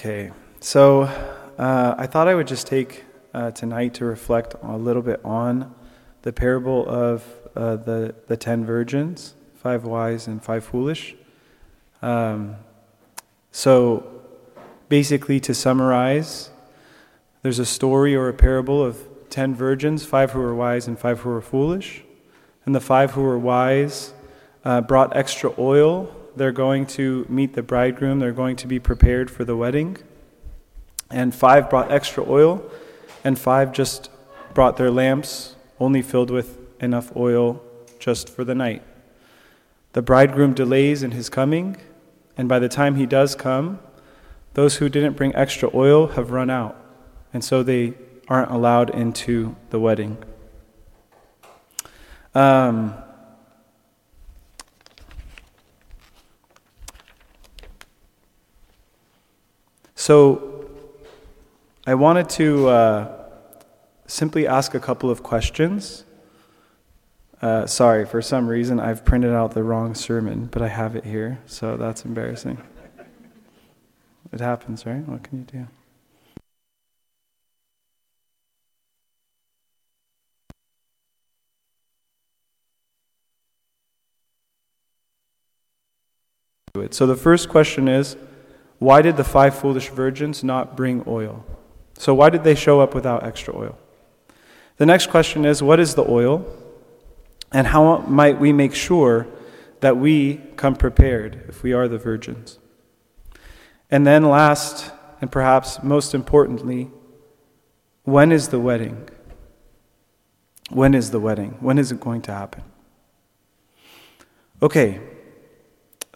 Okay, so uh, I thought I would just take uh, tonight to reflect a little bit on the parable of uh, the, the ten virgins, five wise and five foolish. Um, so, basically, to summarize, there's a story or a parable of ten virgins, five who were wise and five who were foolish. And the five who were wise uh, brought extra oil they're going to meet the bridegroom, they're going to be prepared for the wedding. And five brought extra oil, and five just brought their lamps only filled with enough oil just for the night. The bridegroom delays in his coming, and by the time he does come, those who didn't bring extra oil have run out, and so they aren't allowed into the wedding. Um, So I wanted to uh, simply ask a couple of questions. Uh, sorry, for some reason I've printed out the wrong sermon, but I have it here, so that's embarrassing. It happens, right? What can you do? So the first question is why did the five foolish virgins not bring oil? So, why did they show up without extra oil? The next question is what is the oil? And how might we make sure that we come prepared if we are the virgins? And then, last and perhaps most importantly, when is the wedding? When is the wedding? When is it going to happen? Okay,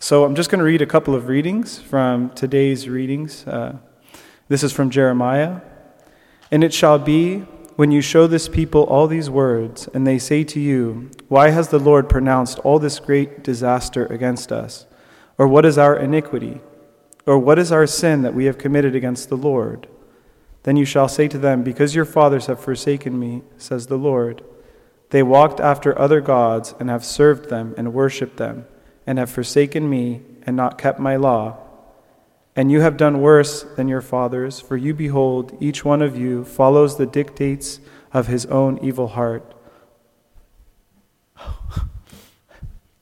so I'm just going to read a couple of readings from today's readings. Uh, this is from Jeremiah. And it shall be when you show this people all these words, and they say to you, Why has the Lord pronounced all this great disaster against us? Or what is our iniquity? Or what is our sin that we have committed against the Lord? Then you shall say to them, Because your fathers have forsaken me, says the Lord. They walked after other gods and have served them and worshipped them and have forsaken me and not kept my law. And you have done worse than your fathers, for you behold, each one of you follows the dictates of his own evil heart.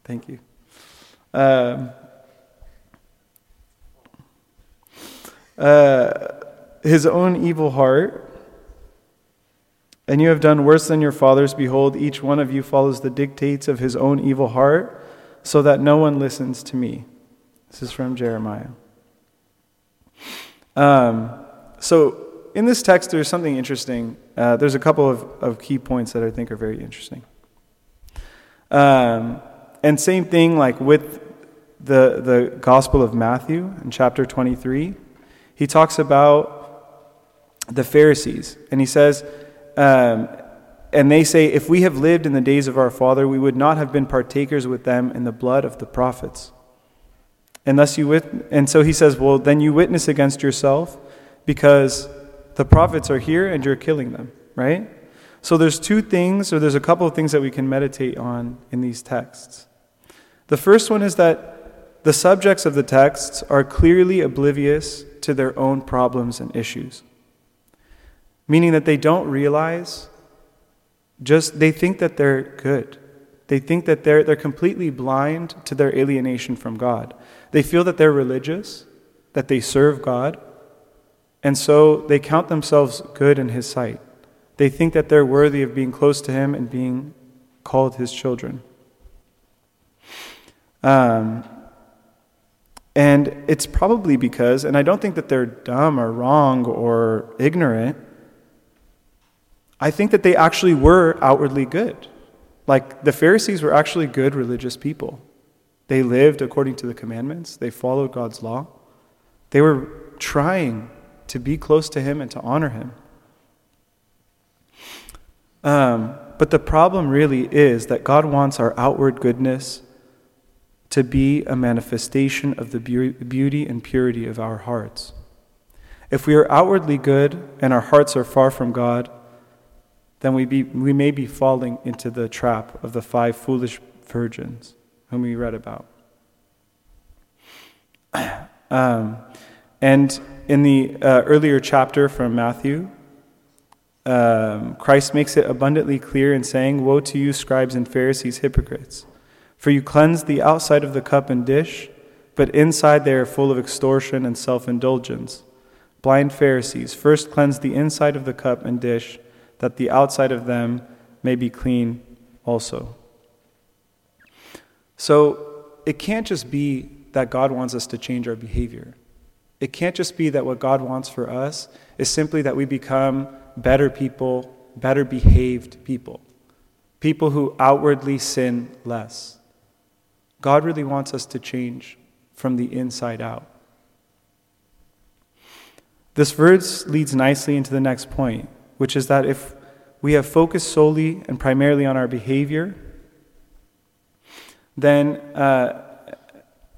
Thank you. Um, uh, his own evil heart. And you have done worse than your fathers. Behold, each one of you follows the dictates of his own evil heart so that no one listens to me. This is from Jeremiah. Um, so, in this text, there's something interesting. Uh, there's a couple of, of key points that I think are very interesting. Um, and same thing, like with the, the Gospel of Matthew in chapter 23, he talks about the Pharisees. And he says, um, and they say, If we have lived in the days of our father, we would not have been partakers with them in the blood of the prophets. And, thus you wit- and so he says, Well, then you witness against yourself because the prophets are here and you're killing them, right? So there's two things, or there's a couple of things that we can meditate on in these texts. The first one is that the subjects of the texts are clearly oblivious to their own problems and issues, meaning that they don't realize just they think that they're good. They think that they're, they're completely blind to their alienation from God. They feel that they're religious, that they serve God, and so they count themselves good in His sight. They think that they're worthy of being close to Him and being called His children. Um, and it's probably because, and I don't think that they're dumb or wrong or ignorant. I think that they actually were outwardly good. Like the Pharisees were actually good religious people. They lived according to the commandments, they followed God's law. They were trying to be close to Him and to honor Him. Um, but the problem really is that God wants our outward goodness to be a manifestation of the beauty and purity of our hearts. If we are outwardly good and our hearts are far from God, then we, be, we may be falling into the trap of the five foolish virgins whom we read about. um, and in the uh, earlier chapter from Matthew, um, Christ makes it abundantly clear in saying, Woe to you, scribes and Pharisees, hypocrites! For you cleanse the outside of the cup and dish, but inside they are full of extortion and self indulgence. Blind Pharisees, first cleanse the inside of the cup and dish, that the outside of them may be clean also. So it can't just be that God wants us to change our behavior. It can't just be that what God wants for us is simply that we become better people, better behaved people, people who outwardly sin less. God really wants us to change from the inside out. This verse leads nicely into the next point, which is that if we have focused solely and primarily on our behavior, then uh,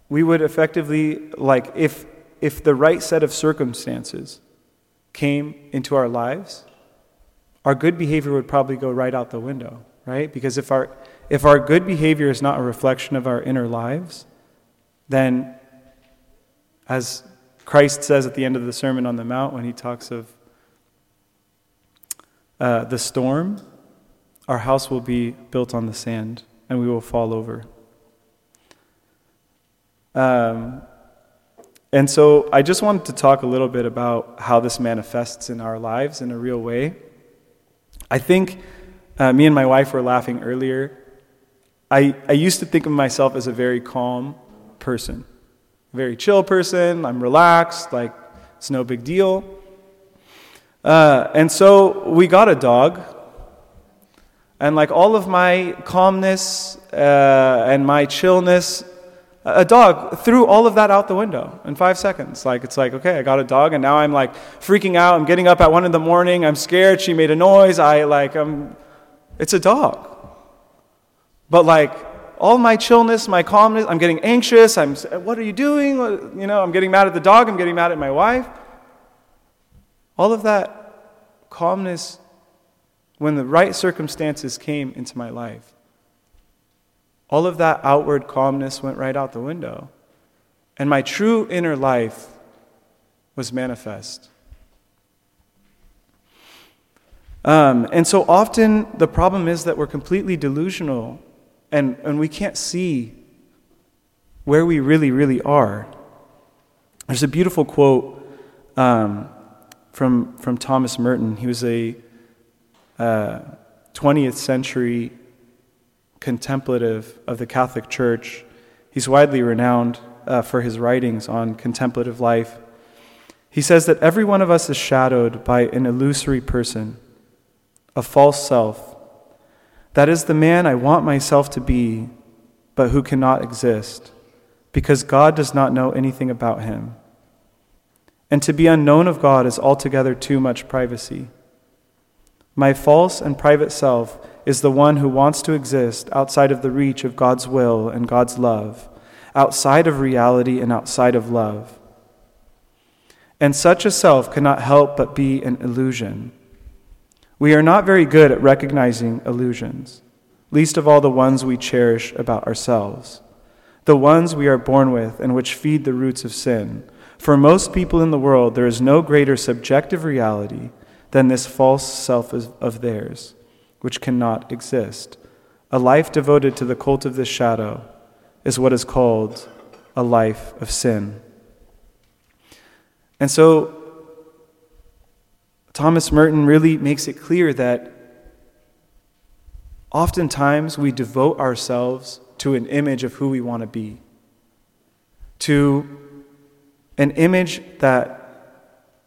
we would effectively, like, if, if the right set of circumstances came into our lives, our good behavior would probably go right out the window, right? Because if our, if our good behavior is not a reflection of our inner lives, then, as Christ says at the end of the Sermon on the Mount when he talks of uh, the storm, our house will be built on the sand and we will fall over. Um, and so I just wanted to talk a little bit about how this manifests in our lives in a real way. I think uh, me and my wife were laughing earlier. I, I used to think of myself as a very calm person, very chill person. I'm relaxed, like it's no big deal. Uh, and so we got a dog. And like all of my calmness uh, and my chillness a dog threw all of that out the window in five seconds. Like, it's like, okay, I got a dog, and now I'm like freaking out. I'm getting up at one in the morning. I'm scared. She made a noise. I like, I'm, it's a dog. But like, all my chillness, my calmness, I'm getting anxious. I'm, what are you doing? You know, I'm getting mad at the dog. I'm getting mad at my wife. All of that calmness, when the right circumstances came into my life, all of that outward calmness went right out the window. And my true inner life was manifest. Um, and so often the problem is that we're completely delusional and, and we can't see where we really, really are. There's a beautiful quote um, from, from Thomas Merton. He was a uh, 20th century contemplative of the Catholic Church. He's widely renowned uh, for his writings on contemplative life. He says that every one of us is shadowed by an illusory person, a false self. That is the man I want myself to be, but who cannot exist, because God does not know anything about him. And to be unknown of God is altogether too much privacy. My false and private self is the one who wants to exist outside of the reach of God's will and God's love, outside of reality and outside of love. And such a self cannot help but be an illusion. We are not very good at recognizing illusions, least of all the ones we cherish about ourselves, the ones we are born with and which feed the roots of sin. For most people in the world, there is no greater subjective reality than this false self of theirs which cannot exist. A life devoted to the cult of this shadow is what is called a life of sin. And so, Thomas Merton really makes it clear that oftentimes we devote ourselves to an image of who we want to be, to an image that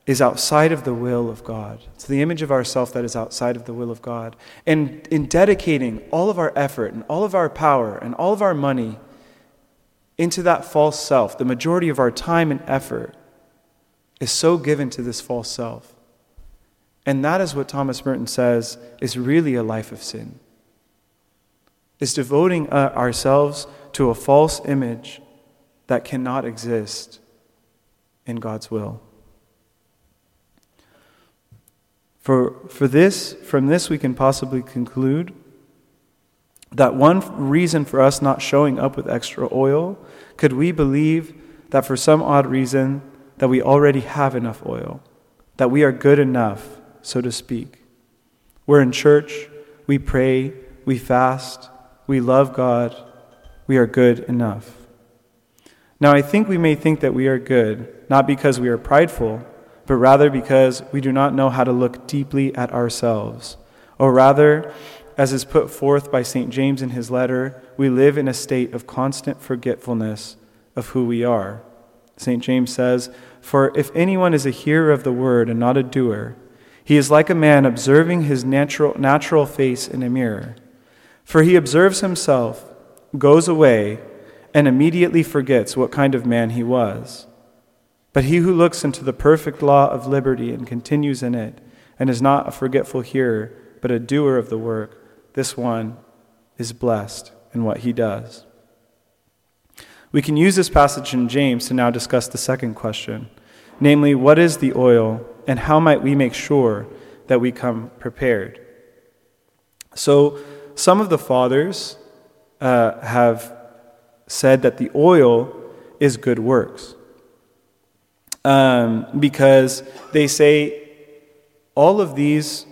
is outside of the will of God. It's the image of ourself that is outside of the will of God. And in dedicating all of our effort and all of our power and all of our money into that false self, the majority of our time and effort is so given to this false self. And that is what Thomas Merton says is really a life of sin. Is devoting uh, ourselves to a false image that cannot exist in God's will. For, for this, from this, we can possibly conclude that one reason for us not showing up with extra oil could we believe that for some odd reason that we already have enough oil, that we are good enough, so to speak. We're in church, we pray, we fast, we love God, we are good enough. Now, I think we may think that we are good, not because we are prideful, but rather because we do not know how to look deeply at ourselves. Or rather, as is put forth by St. James in his letter, we live in a state of constant forgetfulness of who we are. St. James says, For if anyone is a hearer of the word and not a doer, he is like a man observing his natural, natural face in a mirror. For he observes himself, goes away, and immediately forgets what kind of man he was. But he who looks into the perfect law of liberty and continues in it, and is not a forgetful hearer, but a doer of the work, this one is blessed in what he does. We can use this passage in James to now discuss the second question namely, what is the oil, and how might we make sure that we come prepared? So, some of the fathers uh, have said that the oil is good works. Um, because they say all of these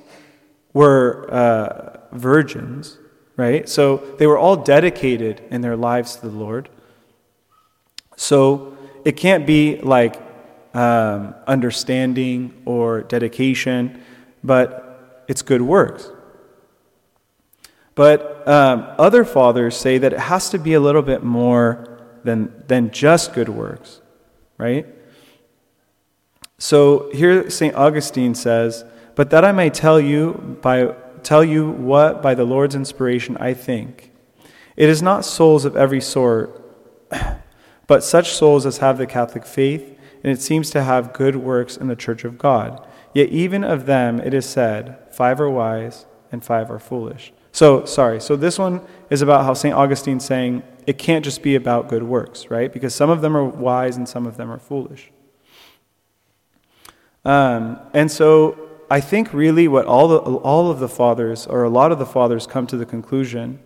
were uh, virgins, right? So they were all dedicated in their lives to the Lord. So it can't be like um, understanding or dedication, but it's good works. But um, other fathers say that it has to be a little bit more than, than just good works, right? So here St. Augustine says, But that I may tell you, by, tell you what by the Lord's inspiration I think. It is not souls of every sort, but such souls as have the Catholic faith, and it seems to have good works in the Church of God. Yet even of them it is said, Five are wise, and five are foolish. So, sorry. So, this one is about how St. Augustine's saying it can't just be about good works, right? Because some of them are wise and some of them are foolish. Um, and so, I think really what all, the, all of the fathers, or a lot of the fathers, come to the conclusion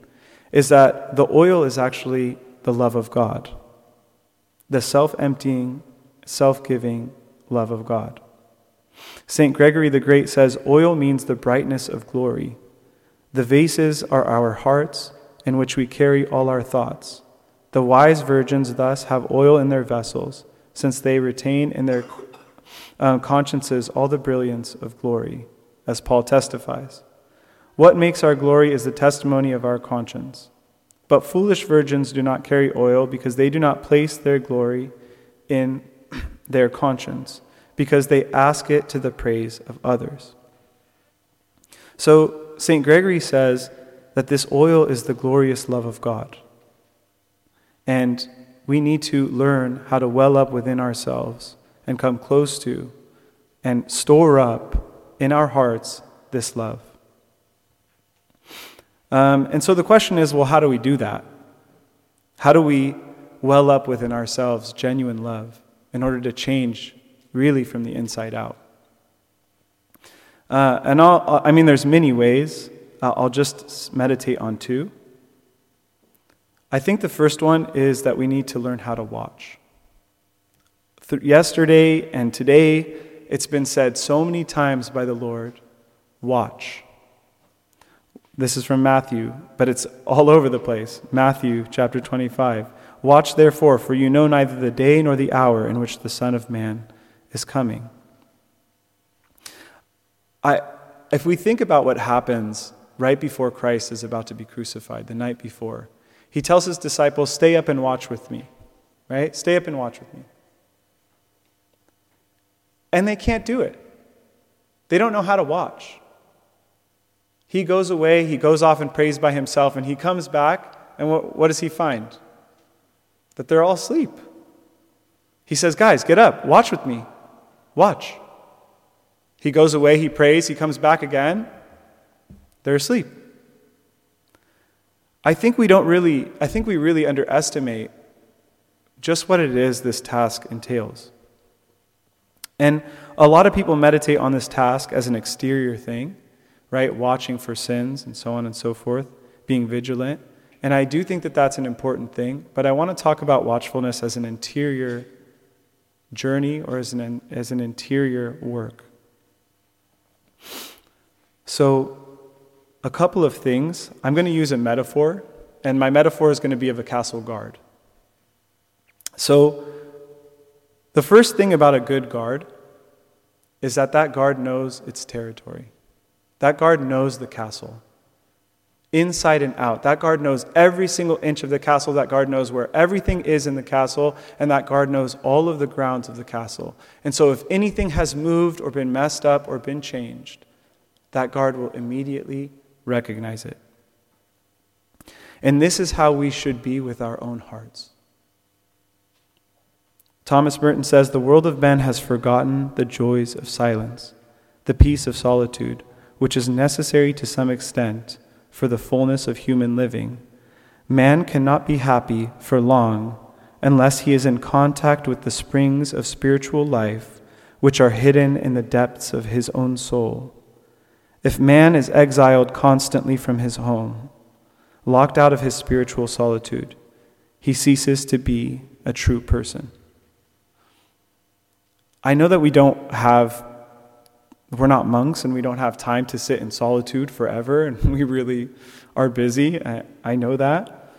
is that the oil is actually the love of God, the self emptying, self giving love of God. St. Gregory the Great says, Oil means the brightness of glory. The vases are our hearts, in which we carry all our thoughts. The wise virgins thus have oil in their vessels, since they retain in their uh, consciences all the brilliance of glory, as Paul testifies. What makes our glory is the testimony of our conscience. But foolish virgins do not carry oil because they do not place their glory in their conscience, because they ask it to the praise of others. So, St. Gregory says that this oil is the glorious love of God. And we need to learn how to well up within ourselves and come close to and store up in our hearts this love. Um, and so the question is well, how do we do that? How do we well up within ourselves genuine love in order to change really from the inside out? Uh, and I'll, I mean, there's many ways. I'll just meditate on two. I think the first one is that we need to learn how to watch. Th- yesterday and today, it's been said so many times by the Lord watch. This is from Matthew, but it's all over the place. Matthew chapter 25. Watch therefore, for you know neither the day nor the hour in which the Son of Man is coming. I, if we think about what happens right before Christ is about to be crucified, the night before, he tells his disciples, Stay up and watch with me, right? Stay up and watch with me. And they can't do it. They don't know how to watch. He goes away, he goes off and prays by himself, and he comes back, and what, what does he find? That they're all asleep. He says, Guys, get up, watch with me, watch. He goes away, he prays, he comes back again. They're asleep. I think we don't really, I think we really underestimate just what it is this task entails. And a lot of people meditate on this task as an exterior thing, right? Watching for sins and so on and so forth, being vigilant. And I do think that that's an important thing, but I want to talk about watchfulness as an interior journey or as an, as an interior work. So, a couple of things. I'm going to use a metaphor, and my metaphor is going to be of a castle guard. So, the first thing about a good guard is that that guard knows its territory. That guard knows the castle inside and out. That guard knows every single inch of the castle. That guard knows where everything is in the castle, and that guard knows all of the grounds of the castle. And so, if anything has moved or been messed up or been changed, that guard will immediately recognize it. And this is how we should be with our own hearts. Thomas Merton says the world of men has forgotten the joys of silence, the peace of solitude, which is necessary to some extent for the fullness of human living. Man cannot be happy for long unless he is in contact with the springs of spiritual life which are hidden in the depths of his own soul. If man is exiled constantly from his home, locked out of his spiritual solitude, he ceases to be a true person. I know that we don't have we're not monks and we don't have time to sit in solitude forever, and we really are busy. I, I, know that.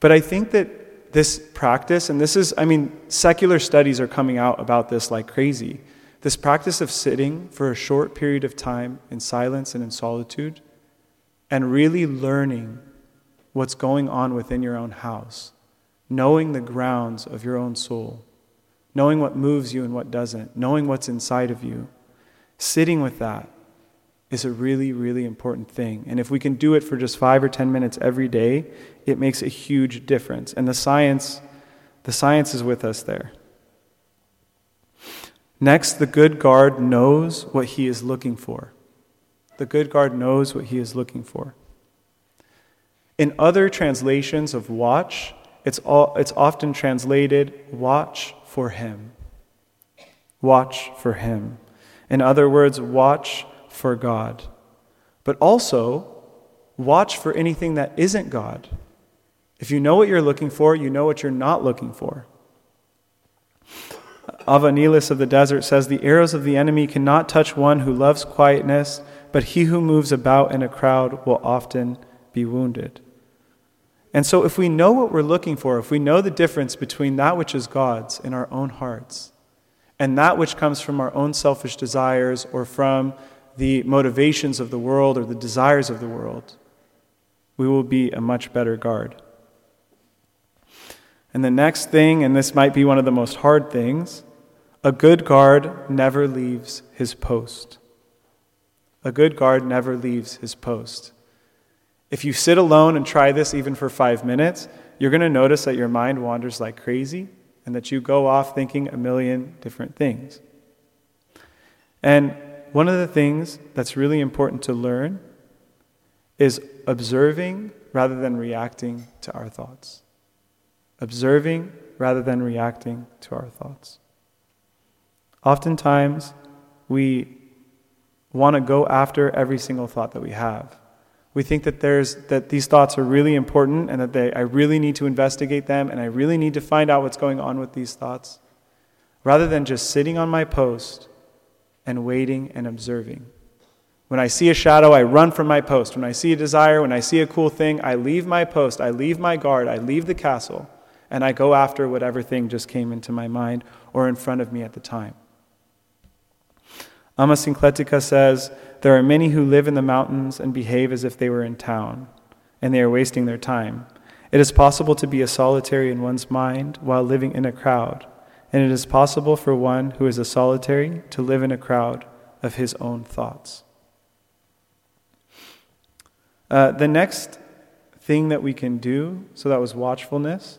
But I think that this practice, and this is, I mean, secular studies are coming out about this like crazy. This practice of sitting for a short period of time in silence and in solitude and really learning what's going on within your own house, knowing the grounds of your own soul, knowing what moves you and what doesn't, knowing what's inside of you Sitting with that is a really, really important thing. And if we can do it for just five or 10 minutes every day, it makes a huge difference. And the science, the science is with us there. Next, the good guard knows what he is looking for. The good guard knows what he is looking for. In other translations of watch, it's, all, it's often translated watch for him. Watch for him. In other words, watch for God. But also, watch for anything that isn't God. If you know what you're looking for, you know what you're not looking for. Abba Nilus of the desert says, The arrows of the enemy cannot touch one who loves quietness, but he who moves about in a crowd will often be wounded. And so, if we know what we're looking for, if we know the difference between that which is God's in our own hearts, and that which comes from our own selfish desires or from the motivations of the world or the desires of the world, we will be a much better guard. And the next thing, and this might be one of the most hard things, a good guard never leaves his post. A good guard never leaves his post. If you sit alone and try this even for five minutes, you're going to notice that your mind wanders like crazy and that you go off thinking a million different things. And one of the things that's really important to learn is observing rather than reacting to our thoughts. Observing rather than reacting to our thoughts. Oftentimes, we want to go after every single thought that we have. We think that there's that these thoughts are really important and that they, I really need to investigate them and I really need to find out what's going on with these thoughts, rather than just sitting on my post and waiting and observing. When I see a shadow, I run from my post. When I see a desire, when I see a cool thing, I leave my post, I leave my guard, I leave the castle, and I go after whatever thing just came into my mind or in front of me at the time. Amma Syncletica says, There are many who live in the mountains and behave as if they were in town, and they are wasting their time. It is possible to be a solitary in one's mind while living in a crowd, and it is possible for one who is a solitary to live in a crowd of his own thoughts. Uh, the next thing that we can do, so that was watchfulness.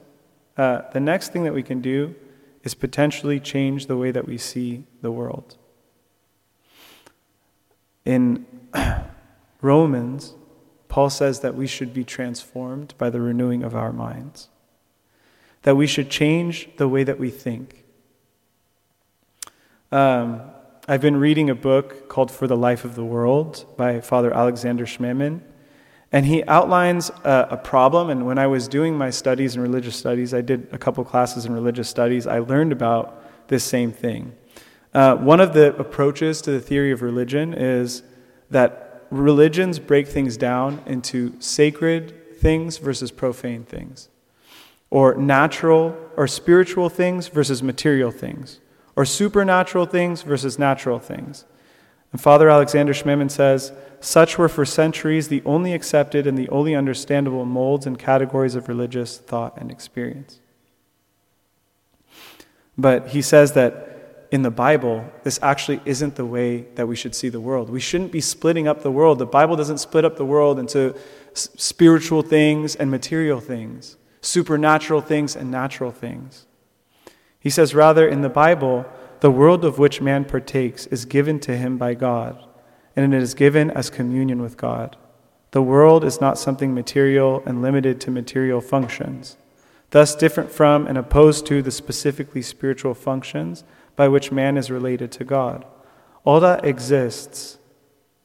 Uh, the next thing that we can do is potentially change the way that we see the world. In Romans, Paul says that we should be transformed by the renewing of our minds, that we should change the way that we think. Um, I've been reading a book called For the Life of the World by Father Alexander Schmemann, and he outlines a, a, problem. And when I was doing my studies in religious studies, I did a couple classes in religious studies, I learned about this same thing. Uh, one of the approaches to the theory of religion is that religions break things down into sacred things versus profane things, or natural or spiritual things versus material things, or supernatural things versus natural things. And Father Alexander Schmemann says, such were for centuries the only accepted and the only understandable molds and categories of religious thought and experience. But he says that in the Bible, this actually isn't the way that we should see the world. We shouldn't be splitting up the world. The Bible doesn't split up the world into spiritual things and material things, supernatural things and natural things. He says, rather, in the Bible, the world of which man partakes is given to him by God, and it is given as communion with God. The world is not something material and limited to material functions thus different from and opposed to the specifically spiritual functions by which man is related to God. All that exists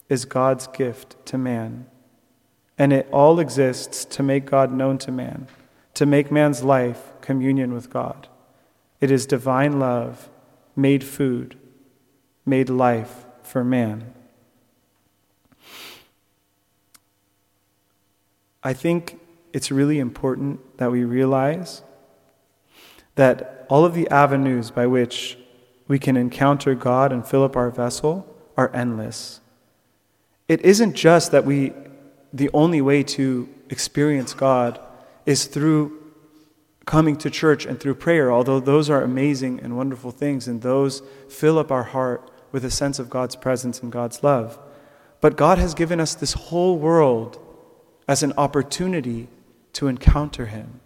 is God's gift to man, and it all exists to make God known to man, to make man's life communion with God. It is divine love made food, made life for man. I think it's really important that we realize that all of the avenues by which we can encounter God and fill up our vessel are endless. It isn't just that we, the only way to experience God is through coming to church and through prayer, although those are amazing and wonderful things, and those fill up our heart with a sense of God's presence and God's love. But God has given us this whole world as an opportunity to encounter Him,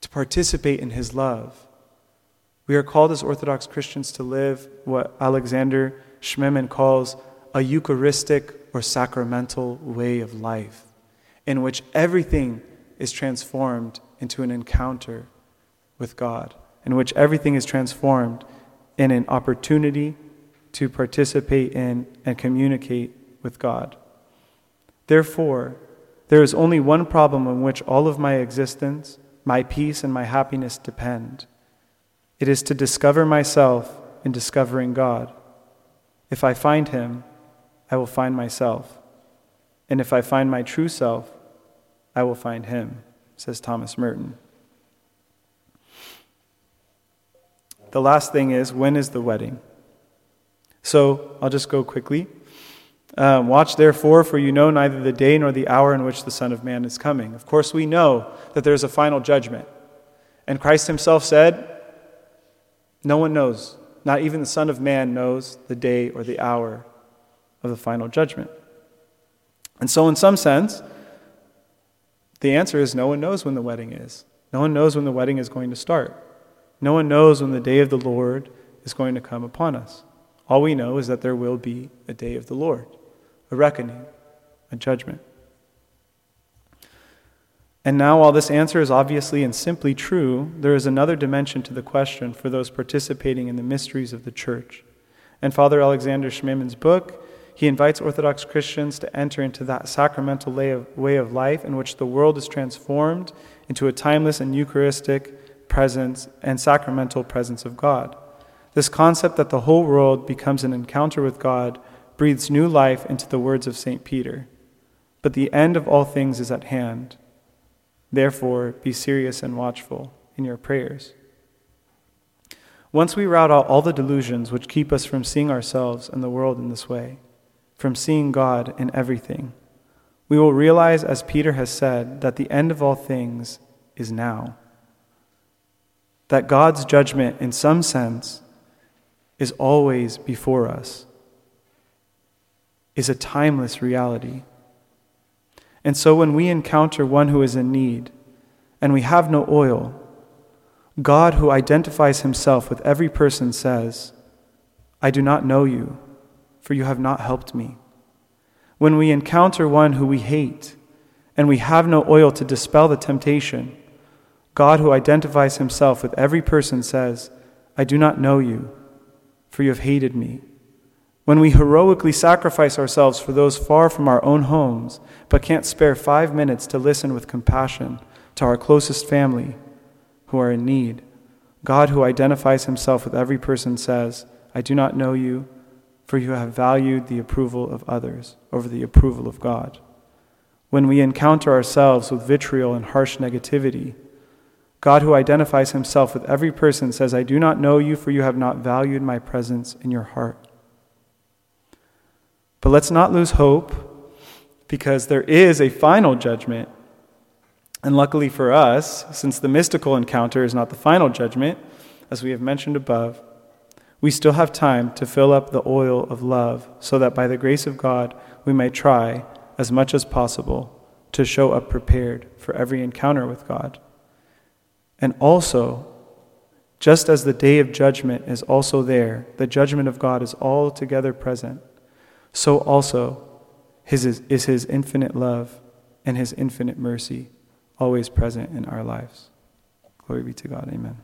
to participate in His love. We are called as Orthodox Christians to live what Alexander Schmemann calls a Eucharistic or sacramental way of life, in which everything is transformed into an encounter with God, in which everything is transformed in an opportunity to participate in and communicate with God. Therefore, there is only one problem on which all of my existence, my peace, and my happiness depend. It is to discover myself in discovering God. If I find Him, I will find myself. And if I find my true self, I will find Him, says Thomas Merton. The last thing is when is the wedding? So I'll just go quickly. Um, Watch therefore, for you know neither the day nor the hour in which the Son of Man is coming. Of course, we know that there's a final judgment. And Christ himself said, No one knows, not even the Son of Man knows the day or the hour of the final judgment. And so, in some sense, the answer is no one knows when the wedding is. No one knows when the wedding is going to start. No one knows when the day of the Lord is going to come upon us. All we know is that there will be a day of the Lord a reckoning, a judgment. And now, while this answer is obviously and simply true, there is another dimension to the question for those participating in the mysteries of the church. And Father Alexander Schmemann's book, he invites Orthodox Christians to enter into that sacramental way of life in which the world is transformed into a timeless and Eucharistic presence and sacramental presence of God. This concept that the whole world becomes an encounter with God breathes new life into the words of St. Peter. But the end of all things is at hand. Therefore, be serious and watchful in your prayers. Once we rout out all the delusions which keep us from seeing ourselves and the world in this way, from seeing God in everything, we will realize, as Peter has said, that the end of all things is now. That God's judgment, in some sense, is always before us is a timeless reality. And so when we encounter one who is in need and we have no oil, God, who identifies himself with every person, says, I do not know you, for you have not helped me. When we encounter one who we hate and we have no oil to dispel the temptation, God, who identifies himself with every person, says, I do not know you, for you have hated me. When we heroically sacrifice ourselves for those far from our own homes, but can't spare five minutes to listen with compassion to our closest family who are in need, God, who identifies himself with every person, says, I do not know you, for you have valued the approval of others over the approval of God. When we encounter ourselves with vitriol and harsh negativity, God, who identifies himself with every person, says, I do not know you, for you have not valued my presence in your heart. But let's not lose hope, because there is a final judgment. And luckily for us, since the mystical encounter is not the final judgment, as we have mentioned above, we still have time to fill up the oil of love so that by the grace of God we may try, as much as possible, to show up prepared for every encounter with God. And also, just as the day of judgment is also there, the judgment of God is altogether present, so also his is, is his infinite love and his infinite mercy always present in our lives. Glory be to God. Amen.